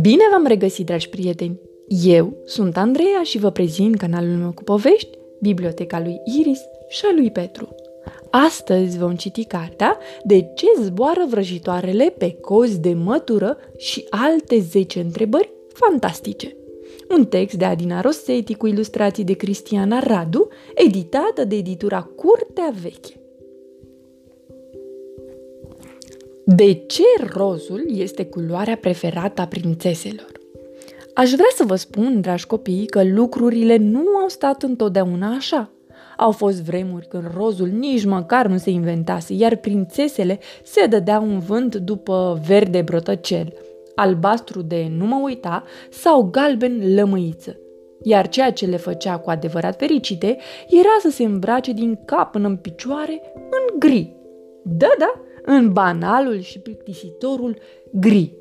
Bine v-am regăsit, dragi prieteni! Eu sunt Andreea și vă prezint canalul meu cu povești, Biblioteca lui Iris și a lui Petru. Astăzi vom citi cartea De ce zboară vrăjitoarele pe cozi de mătură și alte 10 întrebări fantastice. Un text de Adina Rossetti cu ilustrații de Cristiana Radu, editată de editura Curtea Veche. De ce rozul este culoarea preferată a prințeselor? Aș vrea să vă spun, dragi copii, că lucrurile nu au stat întotdeauna așa. Au fost vremuri când rozul nici măcar nu se inventase, iar prințesele se dădeau un vânt după verde brotăcel, albastru de nu mă uita sau galben lămâiță. Iar ceea ce le făcea cu adevărat fericite era să se îmbrace din cap până în picioare în gri. Da, da, în banalul și plictisitorul gri.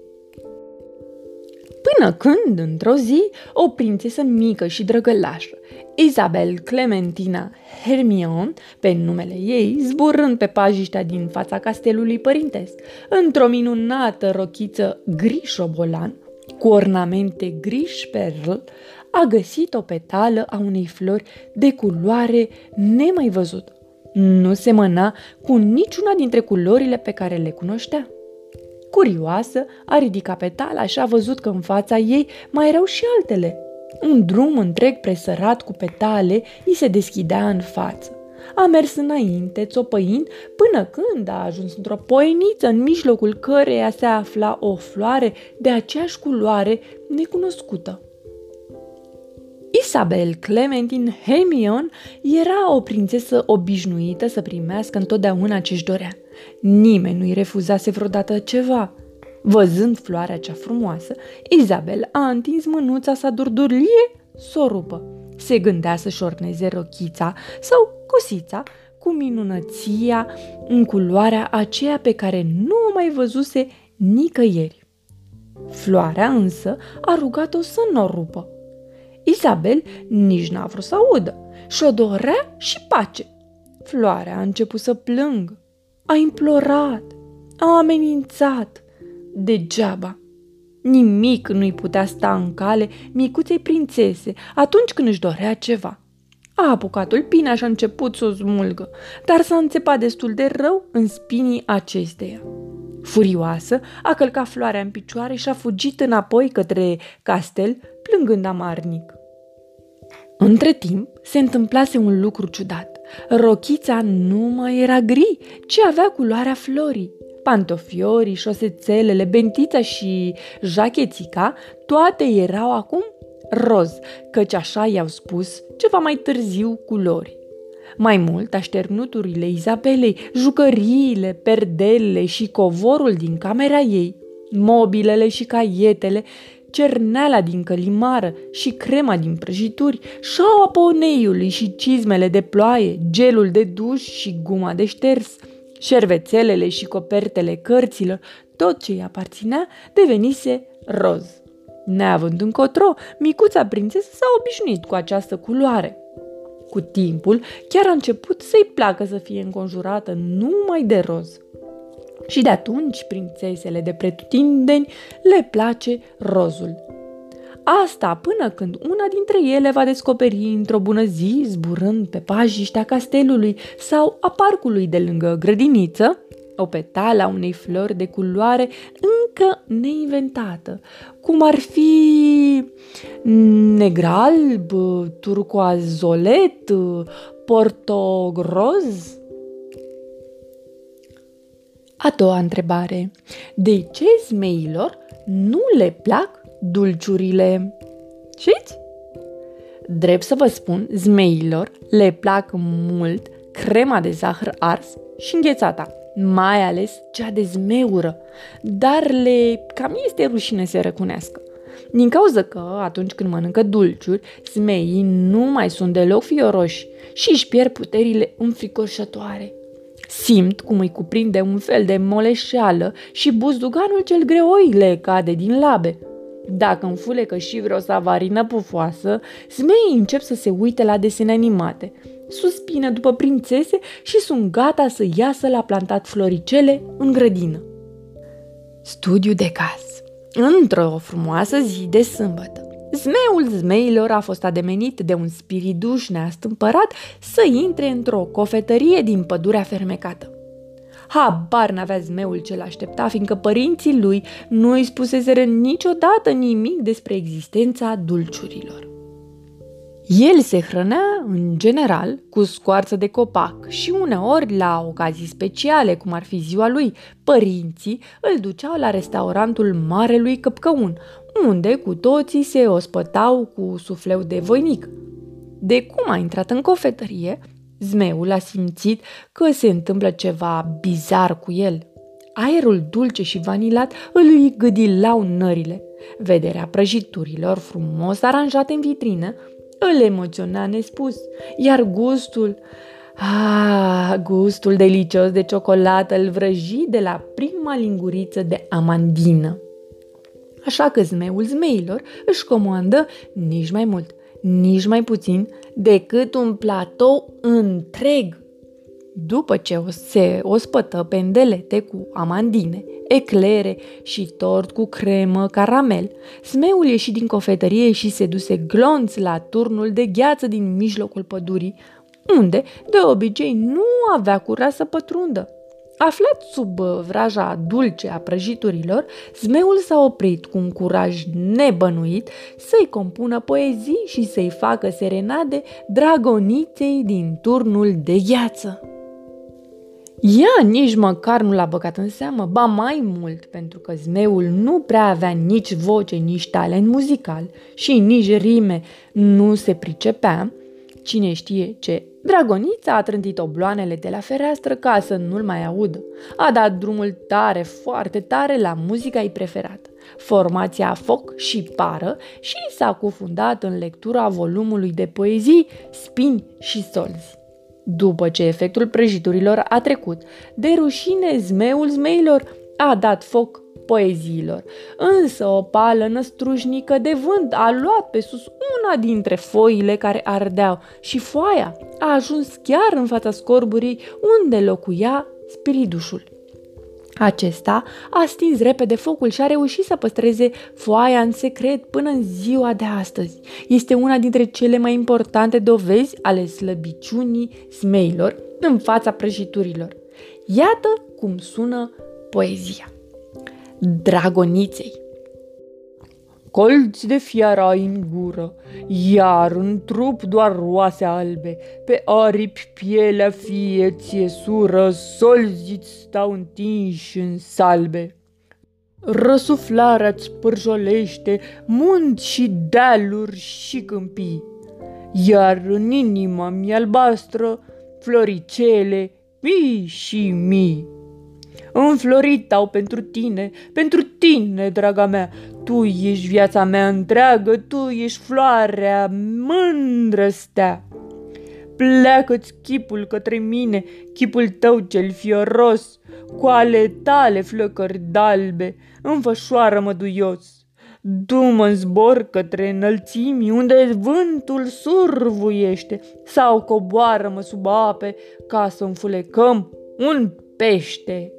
Până când, într-o zi, o prințesă mică și drăgălașă, Isabel Clementina Hermione, pe numele ei, zburând pe pajiștea din fața castelului părintesc, într-o minunată rochiță gri șobolan, cu ornamente gri perl, a găsit o petală a unei flori de culoare nemai văzută. Nu semăna cu niciuna dintre culorile pe care le cunoștea. Curioasă, a ridicat petala și a văzut că în fața ei mai erau și altele. Un drum întreg presărat cu petale îi se deschidea în față. A mers înainte, țopăind, până când a ajuns într-o poeniță în mijlocul căreia se afla o floare de aceeași culoare necunoscută. Isabel Clementine Hemion era o prințesă obișnuită să primească întotdeauna ce-și dorea. Nimeni nu-i refuzase vreodată ceva. Văzând floarea cea frumoasă, Isabel a întins mânuța sa durdurie să o rupă. Se gândea să-și orneze rochița sau cosița cu minunăția în culoarea aceea pe care nu o mai văzuse nicăieri. Floarea însă a rugat-o să nu o rupă. Isabel nici n-a vrut să audă și-o dorea și pace. Floarea a început să plângă, a implorat, a amenințat. Degeaba. Nimic nu-i putea sta în cale micuței prințese atunci când își dorea ceva. A apucat tulpina și a început să o smulgă, dar s-a înțepat destul de rău în spinii acesteia. Furioasă, a călcat floarea în picioare și a fugit înapoi către castel, plângând amarnic. Între timp, se întâmplase un lucru ciudat. Rochița nu mai era gri, ci avea culoarea florii. Pantofiorii, șosețelele, bentița și jachețica, toate erau acum roz, căci așa i-au spus ceva mai târziu culori. Mai mult, așternuturile Izabelei, jucăriile, perdelele și covorul din camera ei, mobilele și caietele cerneala din călimară și crema din prăjituri, șaua poneiului și cizmele de ploaie, gelul de duș și guma de șters, șervețelele și copertele cărților, tot ce îi aparținea devenise roz. Neavând încotro, micuța prințesă s-a obișnuit cu această culoare. Cu timpul, chiar a început să-i placă să fie înconjurată numai de roz. Și de atunci prințesele de pretutindeni le place rozul. Asta până când una dintre ele va descoperi într-o bună zi, zburând pe pajiștea castelului sau a parcului de lângă grădiniță, o petală a unei flori de culoare încă neinventată, cum ar fi negralb, turcoazolet, portogroz, a doua întrebare. De ce zmeilor nu le plac dulciurile? Știți? Drept să vă spun, zmeilor le plac mult crema de zahăr ars și înghețata, mai ales cea de zmeură, dar le cam este rușine să răcunească. Din cauza că, atunci când mănâncă dulciuri, zmeii nu mai sunt deloc fioroși și își pierd puterile înfricoșătoare. Simt cum îi cuprinde un fel de moleșeală și buzduganul cel greoi le cade din labe. Dacă înfulecă și vreo savarină pufoasă, zmeii încep să se uite la desene animate. suspină după prințese și sunt gata să iasă la plantat floricele în grădină. Studiu de caz Într-o frumoasă zi de sâmbătă, zmeul zmeilor a fost ademenit de un spiriduș neastâmpărat să intre într-o cofetărie din pădurea fermecată. Habar n-avea zmeul ce l-aștepta, fiindcă părinții lui nu îi spuseseră niciodată nimic despre existența dulciurilor. El se hrănea, în general, cu scoarță de copac și uneori, la ocazii speciale, cum ar fi ziua lui, părinții îl duceau la restaurantul Marelui Căpcăun, unde cu toții se ospătau cu sufleu de voinic. De cum a intrat în cofetărie, zmeul a simțit că se întâmplă ceva bizar cu el. Aerul dulce și vanilat îl gâdilau nările. Vederea prăjiturilor frumos aranjate în vitrină îl emoționa nespus, iar gustul, ah, gustul delicios de ciocolată îl vrăji de la prima linguriță de amandină. Așa că zmeul zmeilor își comandă nici mai mult, nici mai puțin decât un platou întreg după ce se ospătă pendelete cu amandine, eclere și tort cu cremă caramel, smeul ieși din cofetărie și se duse glonț la turnul de gheață din mijlocul pădurii, unde, de obicei, nu avea curaj să pătrundă. Aflat sub uh, vraja dulce a prăjiturilor, zmeul s-a oprit cu un curaj nebănuit să-i compună poezii și să-i facă serenade dragoniței din turnul de gheață. Ea nici măcar nu l-a băgat în seamă, ba mai mult, pentru că zmeul nu prea avea nici voce, nici talent muzical și nici rime nu se pricepea, cine știe ce. Dragonița a trântit obloanele de la fereastră ca să nu-l mai audă. A dat drumul tare, foarte tare la muzica ei preferată, formația Foc și Pară și s-a cufundat în lectura volumului de poezii Spini și Solzi. După ce efectul prăjiturilor a trecut, de rușine zmeul zmeilor a dat foc poeziilor. Însă o pală năstrușnică de vânt a luat pe sus una dintre foile care ardeau și foaia a ajuns chiar în fața scorburii unde locuia spiridușul. Acesta a stins repede focul și a reușit să păstreze foaia în secret până în ziua de astăzi. Este una dintre cele mai importante dovezi ale slăbiciunii smeilor în fața prăjiturilor. Iată cum sună poezia. Dragoniței. Colți de fiara în gură, iar în trup doar roase albe, pe aripi pielea fie ție sură, solziți stau întinși în salbe. Răsuflarea-ți pârjolește munți și dealuri și câmpii, iar în inima mi albastră floricele mii și mii înflorit au pentru tine, pentru tine, draga mea. Tu ești viața mea întreagă, tu ești floarea, mândră stea. Pleacă-ți chipul către mine, chipul tău cel fioros, cu ale tale flăcări dalbe, înfășoară-mă duios. Du-mă în zbor către înălțimi unde vântul survuiește sau coboară-mă sub ape ca să înfulecăm un pește.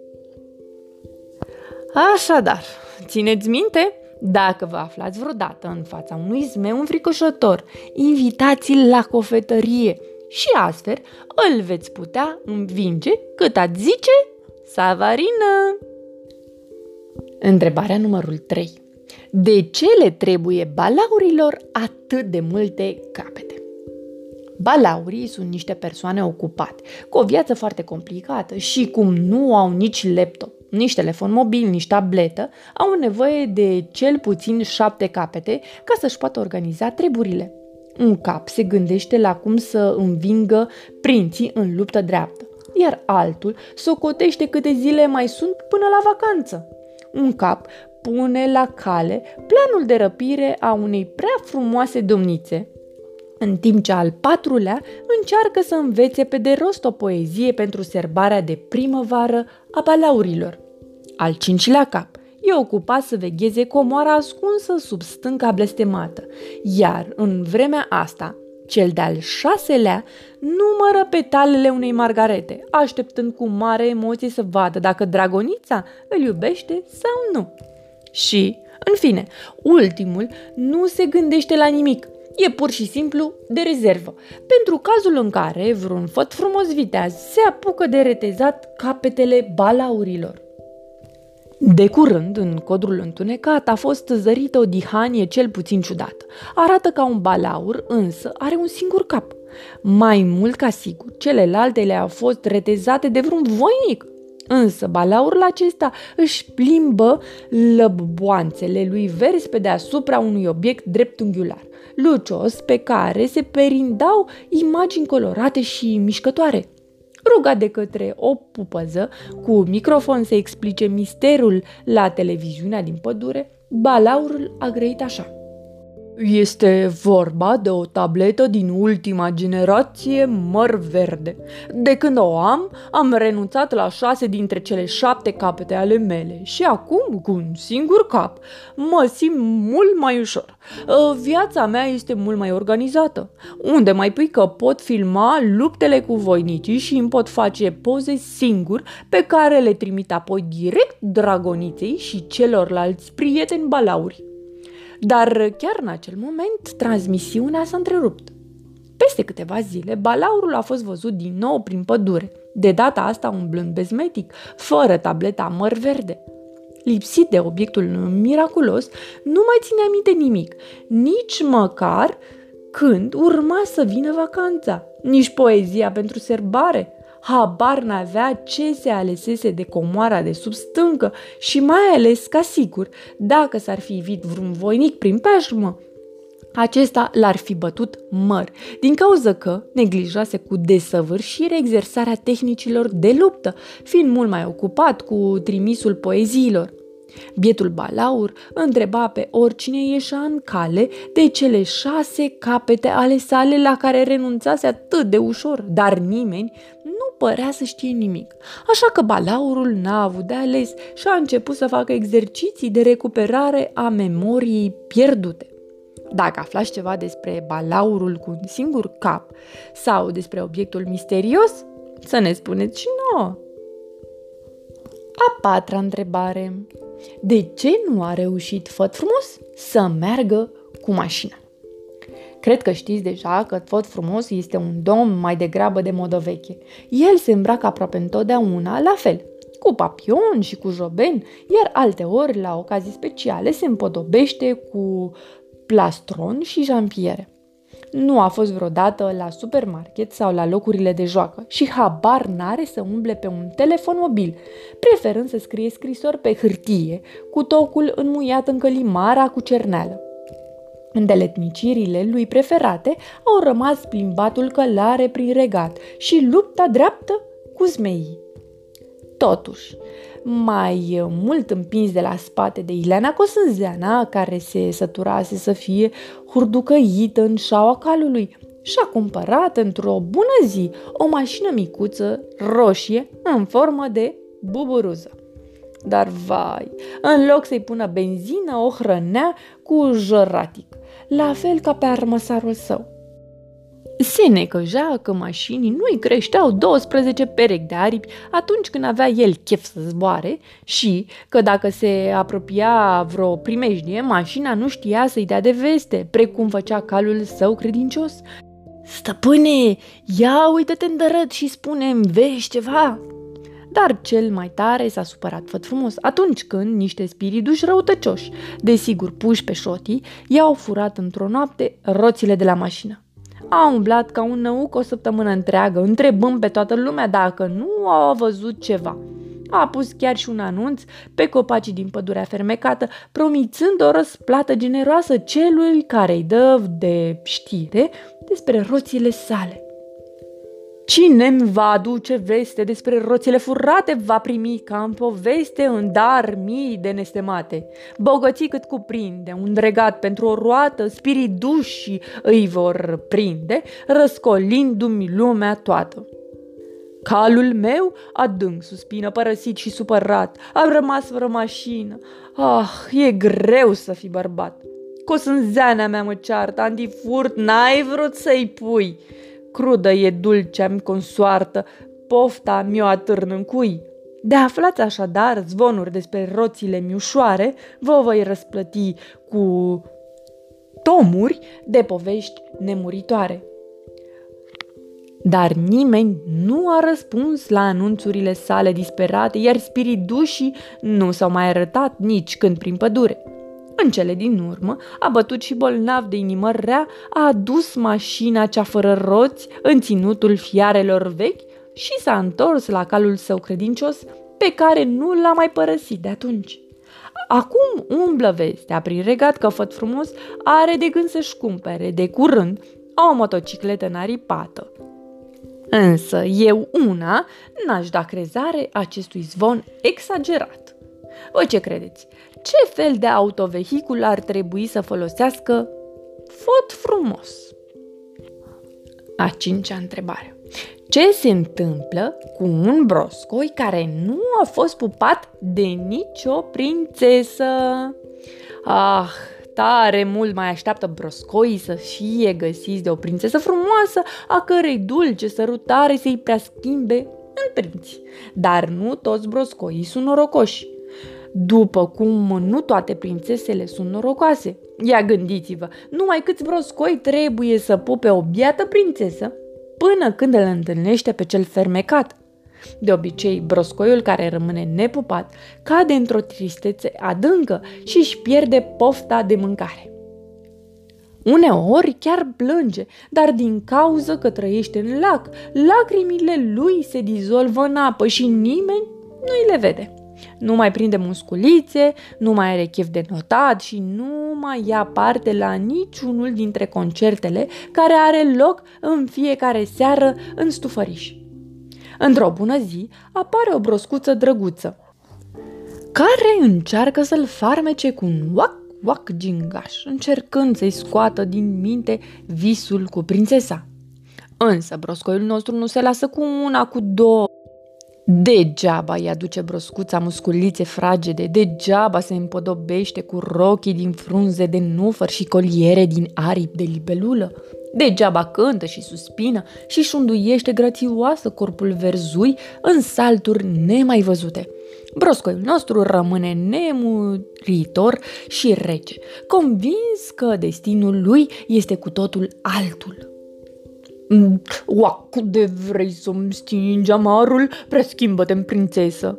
Așadar, țineți minte, dacă vă aflați vreodată în fața unui zmeu înfricoșător, invitați-l la cofetărie și astfel îl veți putea învinge cât ați zice Savarină. Întrebarea numărul 3. De ce le trebuie balaurilor atât de multe capete? Balaurii sunt niște persoane ocupate, cu o viață foarte complicată și cum nu au nici laptop, nici telefon mobil, nici tabletă, au nevoie de cel puțin șapte capete ca să-și poată organiza treburile. Un cap se gândește la cum să învingă prinții în luptă dreaptă, iar altul socotește câte zile mai sunt până la vacanță. Un cap pune la cale planul de răpire a unei prea frumoase domnițe, în timp ce al patrulea încearcă să învețe pe de rost o poezie pentru serbarea de primăvară a balaurilor. Al cincilea cap e ocupat să vegheze comoara ascunsă sub stânca blestemată, iar în vremea asta Cel de-al șaselea numără petalele unei margarete, așteptând cu mare emoție să vadă dacă dragonița îl iubește sau nu. Și, în fine, ultimul nu se gândește la nimic, e pur și simplu de rezervă, pentru cazul în care vreun făt frumos viteaz se apucă de retezat capetele balaurilor. De curând, în codrul întunecat, a fost zărită o dihanie cel puțin ciudată. Arată ca un balaur, însă are un singur cap. Mai mult ca sigur, celelalte le-au fost retezate de vreun voinic. Însă balaurul acesta își plimbă lăboanțele lui verzi pe deasupra unui obiect dreptunghiular, lucios pe care se perindau imagini colorate și mișcătoare rugat de către o pupăză cu microfon să explice misterul la televiziunea din pădure, balaurul a grăit așa. Este vorba de o tabletă din ultima generație măr verde. De când o am, am renunțat la șase dintre cele șapte capete ale mele și acum, cu un singur cap, mă simt mult mai ușor. Ă, viața mea este mult mai organizată. Unde mai pui că pot filma luptele cu voinicii și îmi pot face poze singur pe care le trimit apoi direct dragoniței și celorlalți prieteni balauri. Dar chiar în acel moment, transmisiunea s-a întrerupt. Peste câteva zile, balaurul a fost văzut din nou prin pădure, de data asta umblând bezmetic, fără tableta măr verde. Lipsit de obiectul miraculos, nu mai ține aminte nimic, nici măcar când urma să vină vacanța, nici poezia pentru serbare, habar n-avea ce se alesese de comoara de sub stâncă și mai ales, ca sigur, dacă s-ar fi ivit vreun voinic prin peșmă, acesta l-ar fi bătut măr, din cauza că neglijase cu desăvârșire exersarea tehnicilor de luptă, fiind mult mai ocupat cu trimisul poeziilor. Bietul balaur întreba pe oricine ieșea în cale de cele șase capete ale sale la care renunțase atât de ușor, dar nimeni nu părea să știe nimic. Așa că balaurul n-a avut de ales și a început să facă exerciții de recuperare a memoriei pierdute. Dacă aflați ceva despre balaurul cu un singur cap sau despre obiectul misterios, să ne spuneți și nouă. A patra întrebare. De ce nu a reușit Făt Frumos să meargă cu mașina? Cred că știți deja că Făt Frumos este un domn mai degrabă de modă veche. El se îmbracă aproape întotdeauna la fel, cu papion și cu joben, iar alte ori, la ocazii speciale, se împodobește cu plastron și jampiere. Nu a fost vreodată la supermarket sau la locurile de joacă și habar n-are să umble pe un telefon mobil, preferând să scrie scrisori pe hârtie, cu tocul înmuiat în călimara cu cerneală. Îndeletnicirile lui preferate au rămas plimbatul călare prin regat și lupta dreaptă cu zmeii. Totuși, mai mult împins de la spate de Ileana Cosânzeana, care se săturase să fie hurducăită în șaua calului, și-a cumpărat într-o bună zi o mașină micuță, roșie, în formă de buburuză. Dar vai, în loc să-i pună benzină, o hrănea cu jăratic, la fel ca pe armăsarul său. Se necăjea că mașinii nu-i creșteau 12 perechi de aripi atunci când avea el chef să zboare și că dacă se apropia vreo primejdie, mașina nu știa să-i dea de veste, precum făcea calul său credincios. Stăpâne, ia uite-te în și spune vezi ceva? Dar cel mai tare s-a supărat făt frumos atunci când niște spiriduși răutăcioși, desigur puși pe șotii, i-au furat într-o noapte roțile de la mașină. A umblat ca un năuc o săptămână întreagă, întrebând pe toată lumea dacă nu au văzut ceva. A pus chiar și un anunț pe copacii din pădurea fermecată, promițând o răsplată generoasă celui care îi dă de știre despre roțile sale. Cine îmi va aduce veste despre roțile furate va primi ca în poveste în dar mii de nestemate. Bogății cât cuprinde, un regat pentru o roată, spirit duși îi vor prinde, răscolindu-mi lumea toată. Calul meu adânc suspină, părăsit și supărat. Am rămas fără mașină. Ah, e greu să fii bărbat. Cosânzeana mea mă ceartă, antifurt, n-ai vrut să-i pui. Crudă e dulcea-mi consoartă, pofta mi-o atârn în cui. De aflați așadar zvonuri despre roțile miușoare, vă voi răsplăti cu tomuri de povești nemuritoare. Dar nimeni nu a răspuns la anunțurile sale disperate, iar spiritușii nu s-au mai arătat nici când prin pădure. În cele din urmă, a bătut și bolnav de inimă rea, a adus mașina cea fără roți în ținutul fiarelor vechi și s-a întors la calul său credincios, pe care nu l-a mai părăsit de atunci. Acum umblă vestea prin regat că făt frumos are de gând să-și cumpere de curând o motocicletă naripată. Însă eu una n-aș da crezare acestui zvon exagerat. Voi ce credeți? Ce fel de autovehicul ar trebui să folosească fot frumos? A cincea întrebare. Ce se întâmplă cu un broscoi care nu a fost pupat de nicio prințesă? Ah, tare mult mai așteaptă broscoii să fie găsiți de o prințesă frumoasă, a cărei dulce sărutare să-i preschimbe în prinți. Dar nu toți broscoii sunt norocoși. După cum nu toate prințesele sunt norocoase. Ia gândiți-vă, numai câți broscoi trebuie să pupe o biată prințesă până când îl întâlnește pe cel fermecat. De obicei, broscoiul care rămâne nepupat cade într-o tristețe adâncă și își pierde pofta de mâncare. Uneori chiar plânge, dar din cauză că trăiește în lac, lacrimile lui se dizolvă în apă și nimeni nu-i le vede. Nu mai prinde musculițe, nu mai are chef de notat și nu mai ia parte la niciunul dintre concertele care are loc în fiecare seară în stufăriș. Într-o bună zi apare o broscuță drăguță, care încearcă să-l farmece cu un wac wac gingaș, încercând să-i scoată din minte visul cu prințesa. Însă broscoiul nostru nu se lasă cu una, cu două, Degeaba îi aduce broscuța musculițe fragede, degeaba se împodobește cu rochii din frunze de nufăr și coliere din aripi de libelulă. Degeaba cântă și suspină și șunduiește grațioasă corpul verzui în salturi nemai văzute. Broscoiul nostru rămâne nemuritor și rece, convins că destinul lui este cu totul altul. Mm, Oa, cât de vrei să-mi stingi amarul, preschimbă-te în prințesă.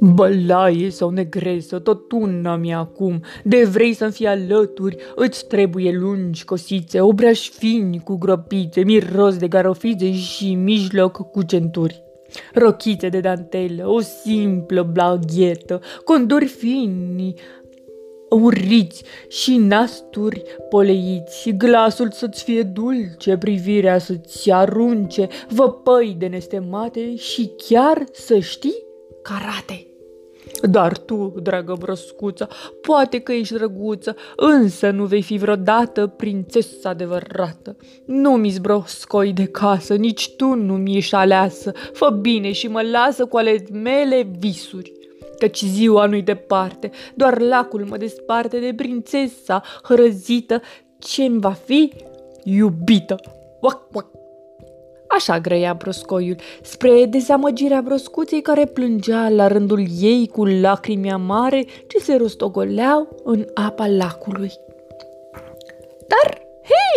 Bălaie sau negresă, tot una mi acum, de vrei să-mi fii alături, îți trebuie lungi cosițe, obrași fini cu gropițe, miros de garofițe și mijloc cu centuri. Rochițe de dantelă, o simplă blaghetă, condori fini, uriți și nasturi poleiți, glasul să-ți fie dulce, privirea să-ți arunce văpăi de nestemate și chiar să știi karate. Dar tu, dragă broscuță, poate că ești drăguță, însă nu vei fi vreodată prințesa adevărată. Nu mi broscoi de casă, nici tu nu mi ești aleasă. Fă bine și mă lasă cu ale mele visuri căci ziua nu-i departe, doar lacul mă desparte de prințesa hărăzită ce-mi va fi iubită. Uac, uac. Așa grăia broscoiul, spre dezamăgirea broscuței care plângea la rândul ei cu lacrimi amare ce se rostogoleau în apa lacului. Dar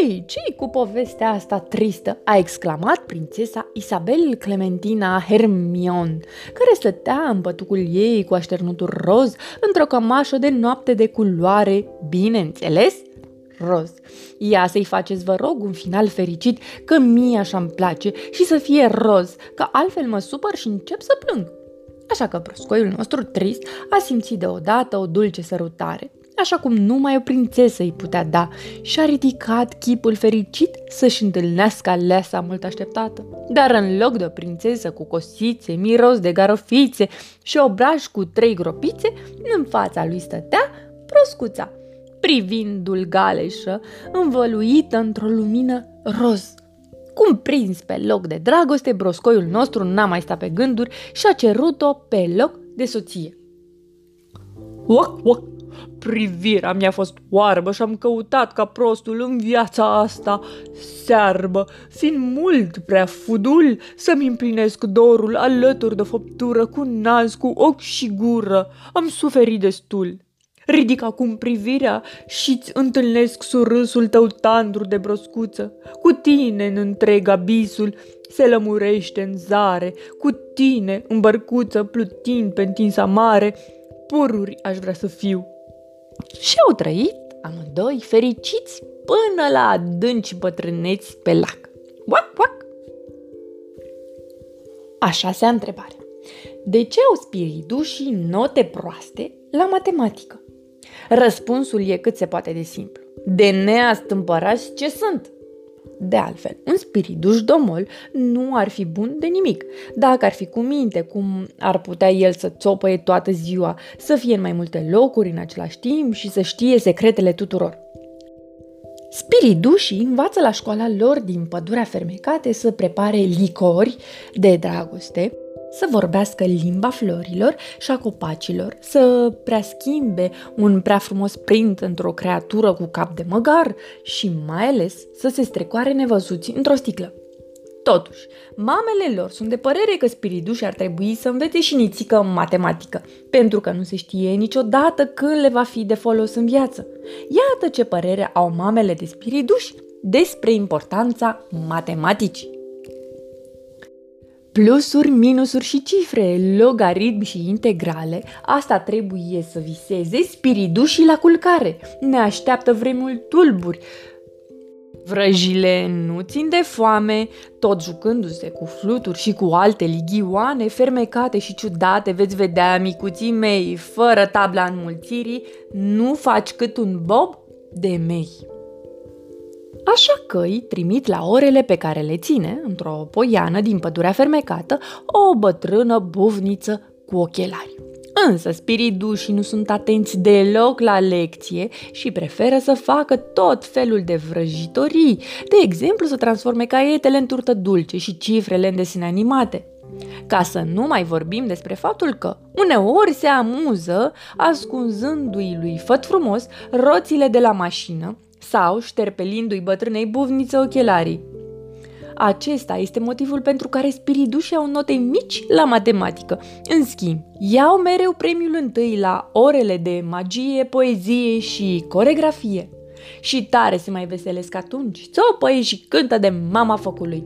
Hei, ce cu povestea asta tristă? a exclamat prințesa Isabel Clementina Hermion, care stătea în pătucul ei cu așternutul roz într-o cămașă de noapte de culoare, bineînțeles, roz. Ia să-i faceți, vă rog, un final fericit, că mie așa-mi place și să fie roz, că altfel mă supăr și încep să plâng. Așa că broscoiul nostru trist a simțit deodată o dulce sărutare așa cum numai o prințesă îi putea da, și a ridicat chipul fericit să-și întâlnească aleasa mult așteptată. Dar în loc de o prințesă cu cosițe, miros de garofițe și obraj cu trei gropițe, în fața lui stătea proscuța, privindu-l galeșă, învăluită într-o lumină roz. Cum prins pe loc de dragoste, broscoiul nostru n-a mai stat pe gânduri și a cerut-o pe loc de soție. Oac, oac, privirea mi-a fost oarbă și am căutat ca prostul în viața asta searbă, fiind mult prea fudul să-mi împlinesc dorul alături de făptură cu nas, cu ochi și gură. Am suferit destul. Ridic acum privirea și-ți întâlnesc surâsul tău tandru de broscuță. Cu tine în întreg abisul se lămurește în zare, cu tine în bărcuță plutind pe întinsa mare, pururi aș vrea să fiu. Și au trăit amândoi fericiți până la adânci bătrâneți pe lac. Uac, uac! Așa se întrebare. De ce au spiritul și note proaste la matematică? Răspunsul e cât se poate de simplu. De neastâmpărați ce sunt. De altfel, un spirit dușdomol nu ar fi bun de nimic. Dacă ar fi cu minte, cum ar putea el să țopăie toată ziua, să fie în mai multe locuri în același timp și să știe secretele tuturor. Spiridușii învață la școala lor din pădurea fermecate să prepare licori de dragoste, să vorbească limba florilor și a copacilor, să preaschimbe un prea frumos print într-o creatură cu cap de măgar și mai ales să se strecoare nevăzuți într-o sticlă. Totuși, mamele lor sunt de părere că spiridușii ar trebui să învețe și nițică în matematică, pentru că nu se știe niciodată când le va fi de folos în viață. Iată ce părere au mamele de spiriduși despre importanța matematicii. Plusuri, minusuri și cifre, logaritmi și integrale, asta trebuie să viseze spiridușii la culcare. Ne așteaptă vremuri tulburi. Vrăjile nu țin de foame, tot jucându-se cu fluturi și cu alte ligioane fermecate și ciudate, veți vedea, micuții mei, fără tabla înmulțirii, nu faci cât un bob de mei. Așa că îi trimit la orele pe care le ține, într-o poiană din pădurea fermecată, o bătrână buvniță cu ochelari. Însă spiridușii nu sunt atenți deloc la lecție și preferă să facă tot felul de vrăjitorii, de exemplu să transforme caietele în turtă dulce și cifrele în desene animate. Ca să nu mai vorbim despre faptul că uneori se amuză ascunzându-i lui făt frumos roțile de la mașină sau șterpelindu-i bătrânei buvniță ochelarii. Acesta este motivul pentru care spiridușii au note mici la matematică. În schimb, iau mereu premiul întâi la orele de magie, poezie și coregrafie. Și tare se mai veselesc atunci, țopăie și cântă de mama focului.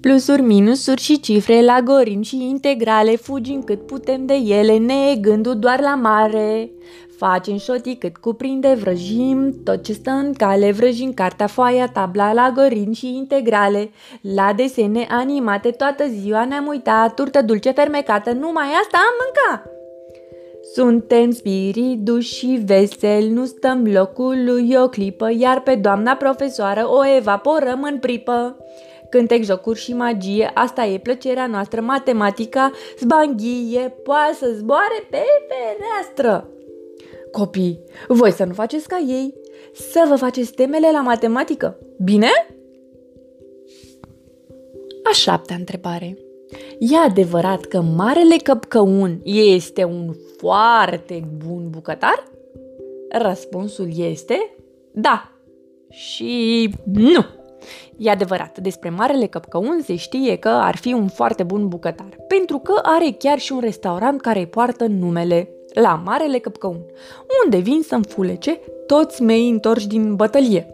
Plusuri, minusuri și cifre, lagorini și integrale, fugim cât putem de ele, negându doar la mare. Facem șotii cât cuprinde, vrăjim tot ce stă în cale, vrăjim cartea, foaia, tabla, lagorini și integrale. La desene animate toată ziua ne-am uitat, turtă dulce fermecată, numai asta am mâncat. Suntem spirit duși și veseli, nu stăm locului o clipă, iar pe doamna profesoară o evaporăm în pripă. Cântec, jocuri și magie, asta e plăcerea noastră, matematica, zbanghie, poate să zboare pe fereastră. Copii, voi să nu faceți ca ei, să vă faceți temele la matematică, bine? A șaptea întrebare. E adevărat că Marele Căpcăun este un foarte bun bucătar? Răspunsul este da și nu. E adevărat, despre Marele Căpcăun se știe că ar fi un foarte bun bucătar, pentru că are chiar și un restaurant care îi poartă numele la Marele Căpcăun, unde vin să înfulece toți mei întorși din bătălie.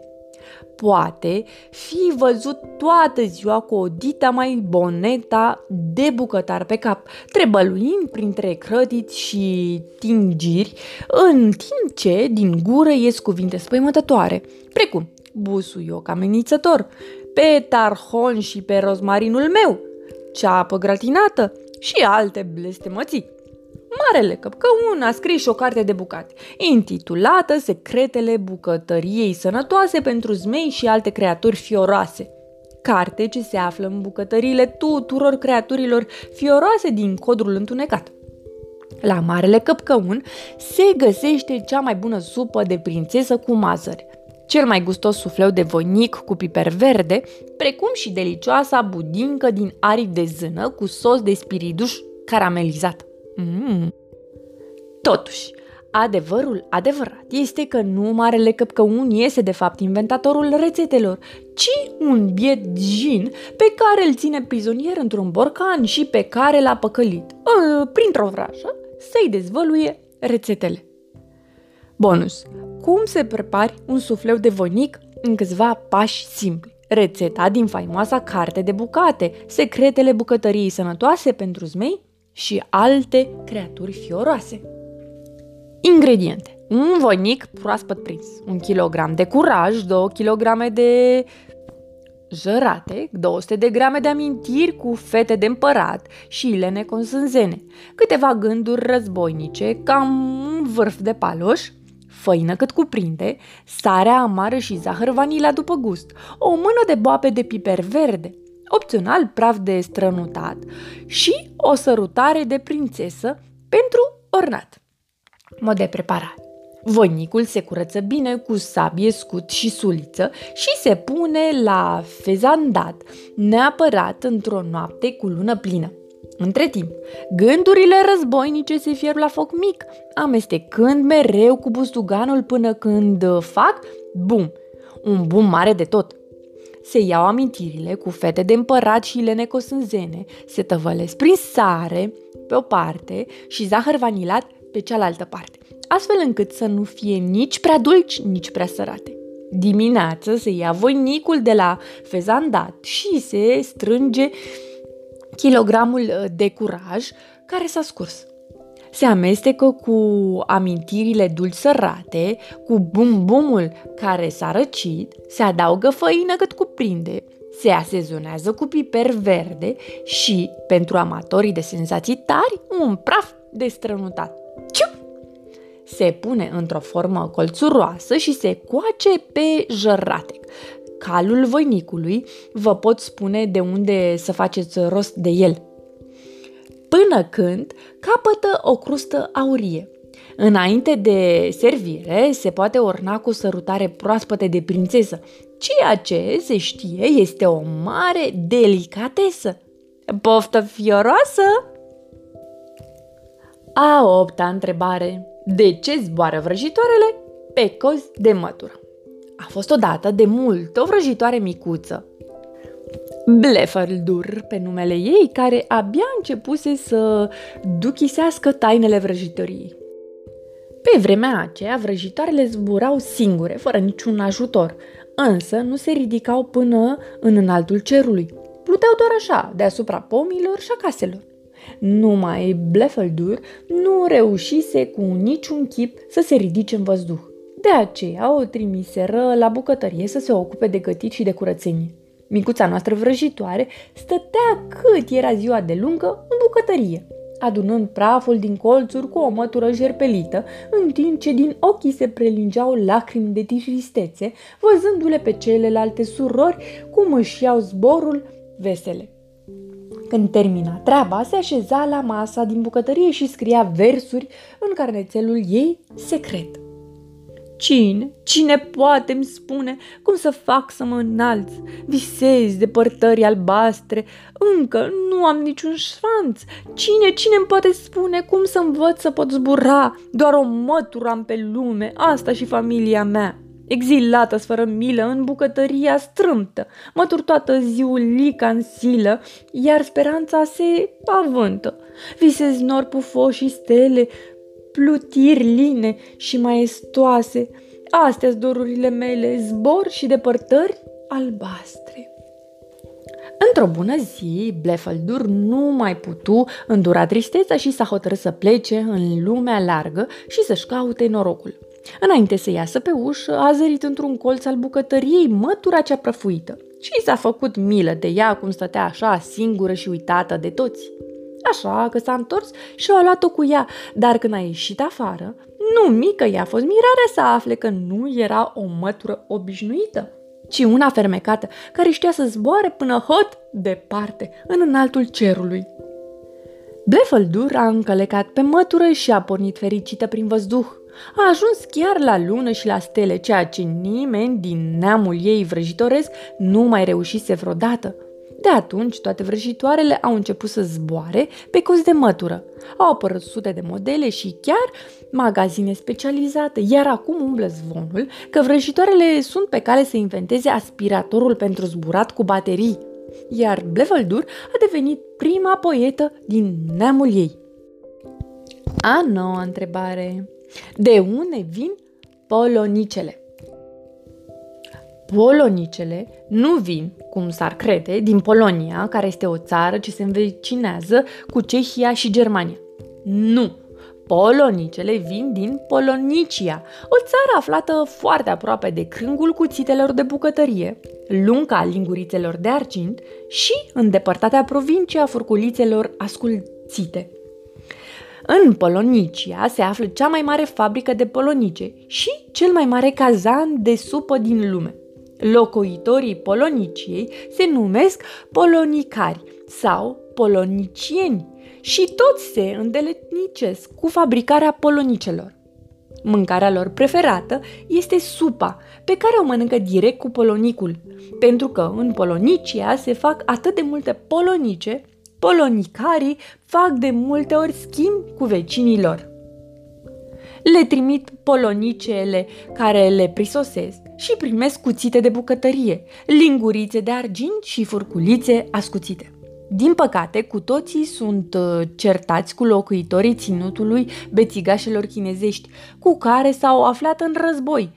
Poate fi văzut toată ziua cu o dita mai boneta de bucătar pe cap, trebăluind printre crădiți și tingiri, în timp ce din gură ies cuvinte spăimătătoare, precum busuioc amenințător, pe tarhon și pe rozmarinul meu, ceapă gratinată și alte blestemății. Marele Căpcăun a scris o carte de bucate, intitulată Secretele bucătăriei sănătoase pentru zmei și alte creaturi fioroase. Carte ce se află în bucătăriile tuturor creaturilor fioroase din codrul întunecat. La Marele Căpcăun se găsește cea mai bună supă de prințesă cu mazări, cel mai gustos sufleu de voinic cu piper verde, precum și delicioasa budincă din aripi de zână cu sos de spiriduș caramelizat. Mm. Totuși, Adevărul adevărat este că nu Marele Căpcăun este de fapt inventatorul rețetelor, ci un biet jin pe care îl ține prizonier într-un borcan și pe care l-a păcălit, ă, printr-o vrajă, să-i dezvăluie rețetele. Bonus. Cum se prepari un sufleu de voinic în câțiva pași simpli? Rețeta din faimoasa carte de bucate, secretele bucătăriei sănătoase pentru zmei și alte creaturi fioroase. Ingrediente. Un voinic proaspăt prins, un kilogram de curaj, 2 kg de jărate, 200 de grame de amintiri cu fete de împărat și lene consânzene, câteva gânduri războinice, cam un vârf de paloș, făină cât cuprinde, sarea amară și zahăr vanila după gust, o mână de boabe de piper verde, opțional praf de strănutat și o sărutare de prințesă pentru ornat. Mod de preparare. Voinicul se curăță bine cu sabie, scut și suliță și se pune la fezandat, neapărat într-o noapte cu lună plină. Între timp, gândurile războinice se fierb la foc mic, amestecând mereu cu bustuganul până când fac bum, un bum mare de tot. Se iau amintirile cu fete de împărat și lene cosânzene, se tăvălesc prin sare pe o parte și zahăr vanilat pe cealaltă parte, astfel încât să nu fie nici prea dulci, nici prea sărate. Dimineață se ia voinicul de la fezandat și se strânge kilogramul uh, de curaj care s-a scurs. Se amestecă cu amintirile dulci sărate, cu bumbumul care s-a răcit, se adaugă făină cât cuprinde, se asezonează cu piper verde și, pentru amatorii de senzații tari, un praf de strănutat. Ciu! Se pune într-o formă colțuroasă și se coace pe jăratec. Calul voinicului vă pot spune de unde să faceți rost de el. Până când capătă o crustă aurie. Înainte de servire, se poate orna cu sărutare proaspăte de prințesă, ceea ce, se știe, este o mare delicatesă. Poftă fioroasă! A opta întrebare. De ce zboară vrăjitoarele pe cozi de mătură? A fost odată de mult o vrăjitoare micuță, Blefeldur pe numele ei, care abia începuse să duchisească tainele vrăjitoriei. Pe vremea aceea, vrăjitoarele zburau singure, fără niciun ajutor, însă nu se ridicau până în înaltul cerului. Pluteau doar așa, deasupra pomilor și a caselor. Numai Blefeldur nu reușise cu niciun chip să se ridice în văzduh. De aceea o trimiseră la bucătărie să se ocupe de gătit și de curățenie. Micuța noastră vrăjitoare stătea cât era ziua de lungă în bucătărie, adunând praful din colțuri cu o mătură jerpelită, în timp ce din ochii se prelingeau lacrimi de tristețe, văzându-le pe celelalte surori cum își iau zborul vesele. Când termina treaba, se așeza la masa din bucătărie și scria versuri în carnețelul ei secret. Cine, cine poate îmi spune cum să fac să mă înalț? Visez de părtări albastre, încă nu am niciun șanț. Cine, cine îmi poate spune cum să învăț să pot zbura? Doar o mătură am pe lume, asta și familia mea. Exilată fără milă în bucătăria strâmtă, mătur toată ziulica în silă, iar speranța se avântă. Visez nori pufoși și stele, plutiri line și maestoase. astea sunt dorurile mele, zbor și depărtări albastre. Într-o bună zi, Blefaldur nu mai putu îndura tristețea și s-a hotărât să plece în lumea largă și să-și caute norocul. Înainte să iasă pe ușă, a zărit într-un colț al bucătăriei mătura cea prăfuită și s-a făcut milă de ea cum stătea așa singură și uitată de toți. Așa că s-a întors și a luat-o cu ea, dar când a ieșit afară, nu mică i-a fost mirare să afle că nu era o mătură obișnuită, ci una fermecată care știa să zboare până hot departe, în înaltul cerului. Blefăldur a încălecat pe mătură și a pornit fericită prin văzduh. A ajuns chiar la lună și la stele, ceea ce nimeni din neamul ei vrăjitoresc nu mai reușise vreodată. De atunci, toate vrăjitoarele au început să zboare pe cozi de mătură. Au apărut sute de modele și chiar magazine specializate, iar acum umblă zvonul că vrăjitoarele sunt pe cale să inventeze aspiratorul pentru zburat cu baterii, iar Bleveldur a devenit prima poetă din neamul ei. A noua întrebare. De unde vin polonicele? Polonicele nu vin, cum s-ar crede, din Polonia, care este o țară ce se învecinează cu Cehia și Germania. Nu! Polonicele vin din Polonicia, o țară aflată foarte aproape de crângul cuțitelor de bucătărie, lunga lingurițelor de argint și îndepărtatea provincia furculițelor asculțite. În Polonicia se află cea mai mare fabrică de polonice și cel mai mare cazan de supă din lume. Locuitorii Poloniciei se numesc polonicari sau polonicieni și toți se îndeletnicesc cu fabricarea polonicelor. Mâncarea lor preferată este supa, pe care o mănâncă direct cu polonicul, pentru că în Polonicia se fac atât de multe polonice, polonicarii fac de multe ori schimb cu vecinii lor. Le trimit polonicele care le prisosesc și primesc cuțite de bucătărie, lingurițe de argint și furculițe ascuțite. Din păcate, cu toții sunt uh, certați cu locuitorii ținutului bețigașelor chinezești, cu care s-au aflat în război,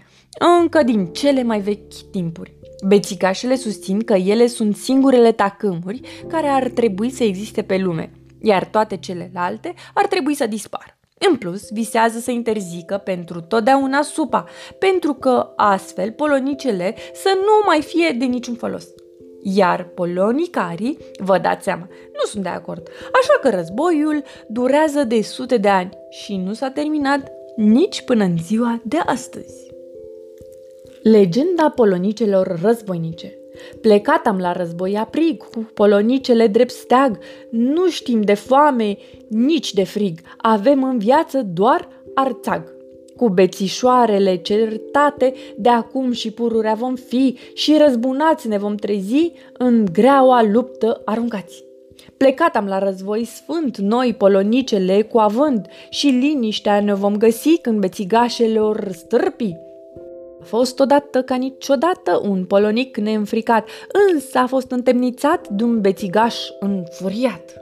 încă din cele mai vechi timpuri. Bețigașele susțin că ele sunt singurele tacâmuri care ar trebui să existe pe lume, iar toate celelalte ar trebui să dispară. În plus, visează să interzică pentru totdeauna supa, pentru că astfel polonicele să nu mai fie de niciun folos. Iar polonicarii, vă dați seama, nu sunt de acord. Așa că războiul durează de sute de ani și nu s-a terminat nici până în ziua de astăzi. Legenda polonicelor războinice Plecat am la război aprig, cu polonicele drept steag, nu știm de foame, nici de frig, avem în viață doar arțag. Cu bețișoarele certate, de acum și pururea vom fi și răzbunați ne vom trezi, în greaua luptă aruncați. Plecat am la război sfânt, noi polonicele cu avânt și liniștea ne vom găsi când bețigașelor stârpi. A fost odată ca niciodată un polonic neînfricat, însă a fost întemnițat de un bețigaș înfuriat.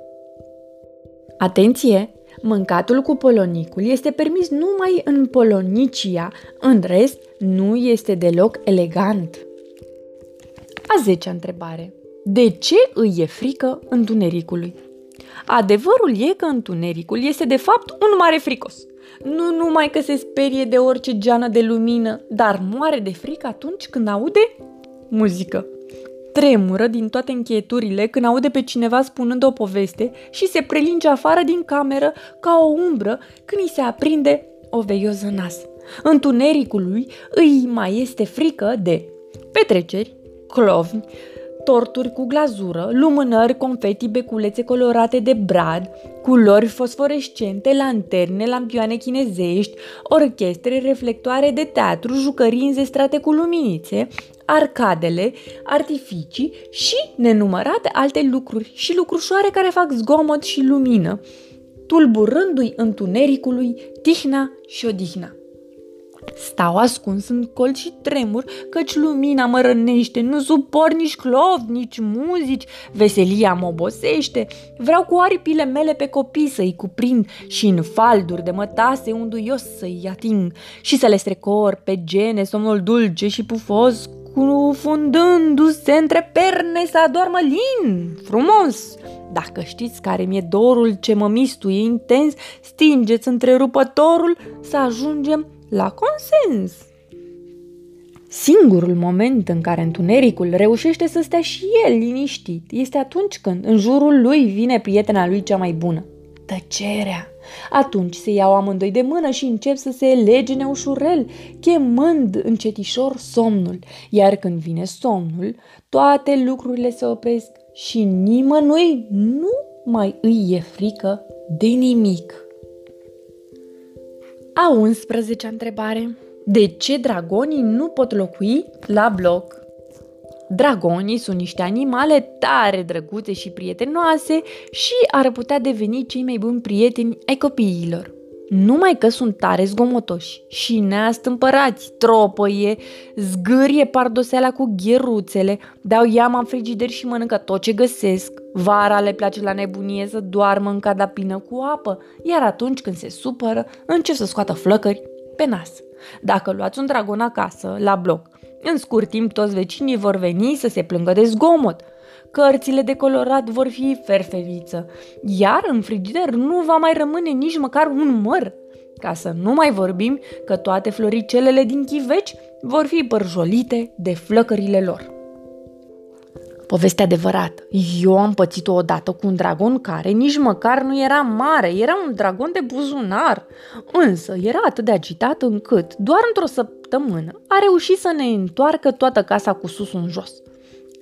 Atenție! Mâncatul cu polonicul este permis numai în Polonicia, în rest nu este deloc elegant. A zecea întrebare. De ce îi e frică întunericului? Adevărul e că întunericul este de fapt un mare fricos. Nu numai că se sperie de orice geană de lumină, dar moare de frică atunci când aude muzică. Tremură din toate încheieturile când aude pe cineva spunând o poveste și se prelinge afară din cameră ca o umbră când îi se aprinde o veioză nas. Întunericului îi mai este frică de petreceri, clovni, torturi cu glazură, lumânări, confeti, beculețe colorate de brad, culori fosforescente, lanterne, lampioane chinezești, orchestre, reflectoare de teatru, jucării înzestrate cu luminițe, arcadele, artificii și nenumărate alte lucruri și lucrușoare care fac zgomot și lumină, tulburându-i întunericului tihna și odihna. Stau ascuns în colț și tremur, căci lumina mă rănește, nu suport nici clov, nici muzici, veselia mă obosește. Vreau cu aripile mele pe copii să-i cuprind și în falduri de mătase unduios să-i ating și să le strecor pe gene somnul dulce și pufos, cufundându-se între perne să adormă lin, frumos. Dacă știți care mi-e dorul ce mă mistuie intens, stingeți întrerupătorul să ajungem la consens. Singurul moment în care întunericul reușește să stea și el liniștit este atunci când în jurul lui vine prietena lui cea mai bună, tăcerea. Atunci se iau amândoi de mână și încep să se elegene ușurel, chemând încetișor somnul. Iar când vine somnul, toate lucrurile se opresc și nimănui nu mai îi e frică de nimic. A 11 întrebare. De ce dragonii nu pot locui la bloc? Dragonii sunt niște animale tare drăguțe și prietenoase și ar putea deveni cei mai buni prieteni ai copiilor. Numai că sunt tare zgomotoși și neastâmpărați, tropăie, zgârie pardoseala cu gheruțele, dau iama în frigider și mănâncă tot ce găsesc. Vara le place la nebunie să doarmă în cadapină cu apă, iar atunci când se supără, încep să scoată flăcări pe nas. Dacă luați un dragon acasă, la bloc, în scurt timp toți vecinii vor veni să se plângă de zgomot – cărțile de colorat vor fi ferferiță, iar în frigider nu va mai rămâne nici măcar un măr. Ca să nu mai vorbim că toate floricelele din chiveci vor fi părjolite de flăcările lor. Poveste adevărată. Eu am pățit-o odată cu un dragon care nici măcar nu era mare, era un dragon de buzunar. Însă era atât de agitat încât, doar într-o săptămână, a reușit să ne întoarcă toată casa cu sus în jos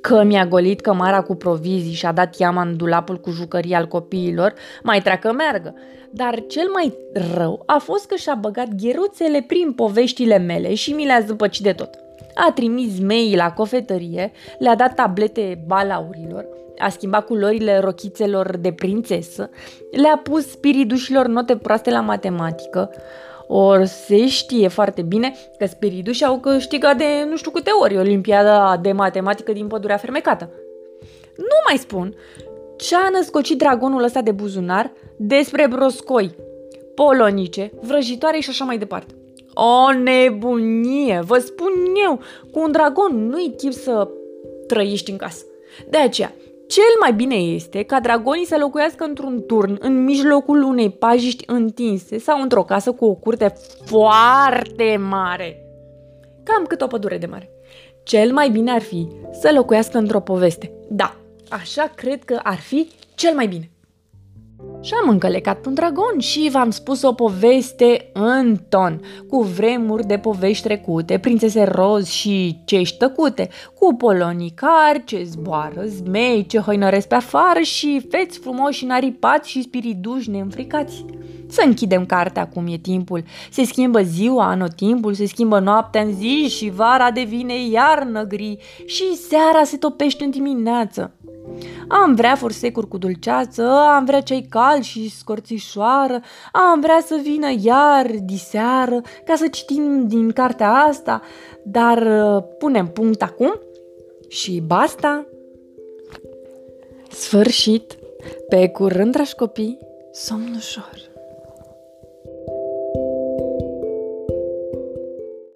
că mi-a golit cămara cu provizii și a dat iama în dulapul cu jucării al copiilor, mai treacă meargă. Dar cel mai rău a fost că și-a băgat gheruțele prin poveștile mele și mi le-a zăpăcit de tot. A trimis mail la cofetărie, le-a dat tablete balaurilor, a schimbat culorile rochițelor de prințesă, le-a pus spiridușilor note proaste la matematică, Or se știe foarte bine că spiriduși au câștigat de nu știu câte ori Olimpiada de matematică din pădurea fermecată. Nu mai spun ce a născocit dragonul ăsta de buzunar despre broscoi, polonice, vrăjitoare și așa mai departe. O nebunie, vă spun eu, cu un dragon nu-i chip să trăiești în casă. De aceea, cel mai bine este ca dragonii să locuiască într-un turn în mijlocul unei pajiști întinse sau într-o casă cu o curte foarte mare. Cam cât o pădure de mare. Cel mai bine ar fi să locuiască într-o poveste. Da, așa cred că ar fi cel mai bine. Și am încălecat un dragon și v-am spus o poveste în ton, cu vremuri de povești trecute, prințese roz și cești tăcute, cu polonicari ce zboară, zmei ce hoinăresc pe afară și feți frumoși înaripați și spiriduși neînfricați. Să închidem cartea cum e timpul. Se schimbă ziua, anotimpul, se schimbă noaptea în zi și vara devine iarnă gri și seara se topește în dimineață. Am vrea forsecuri cu dulceață, am vrea ceai cald și scorțișoară, am vrea să vină iar diseară ca să citim din cartea asta, dar uh, punem punct acum și basta. Sfârșit! Pe curând, dragi copii, somn ușor!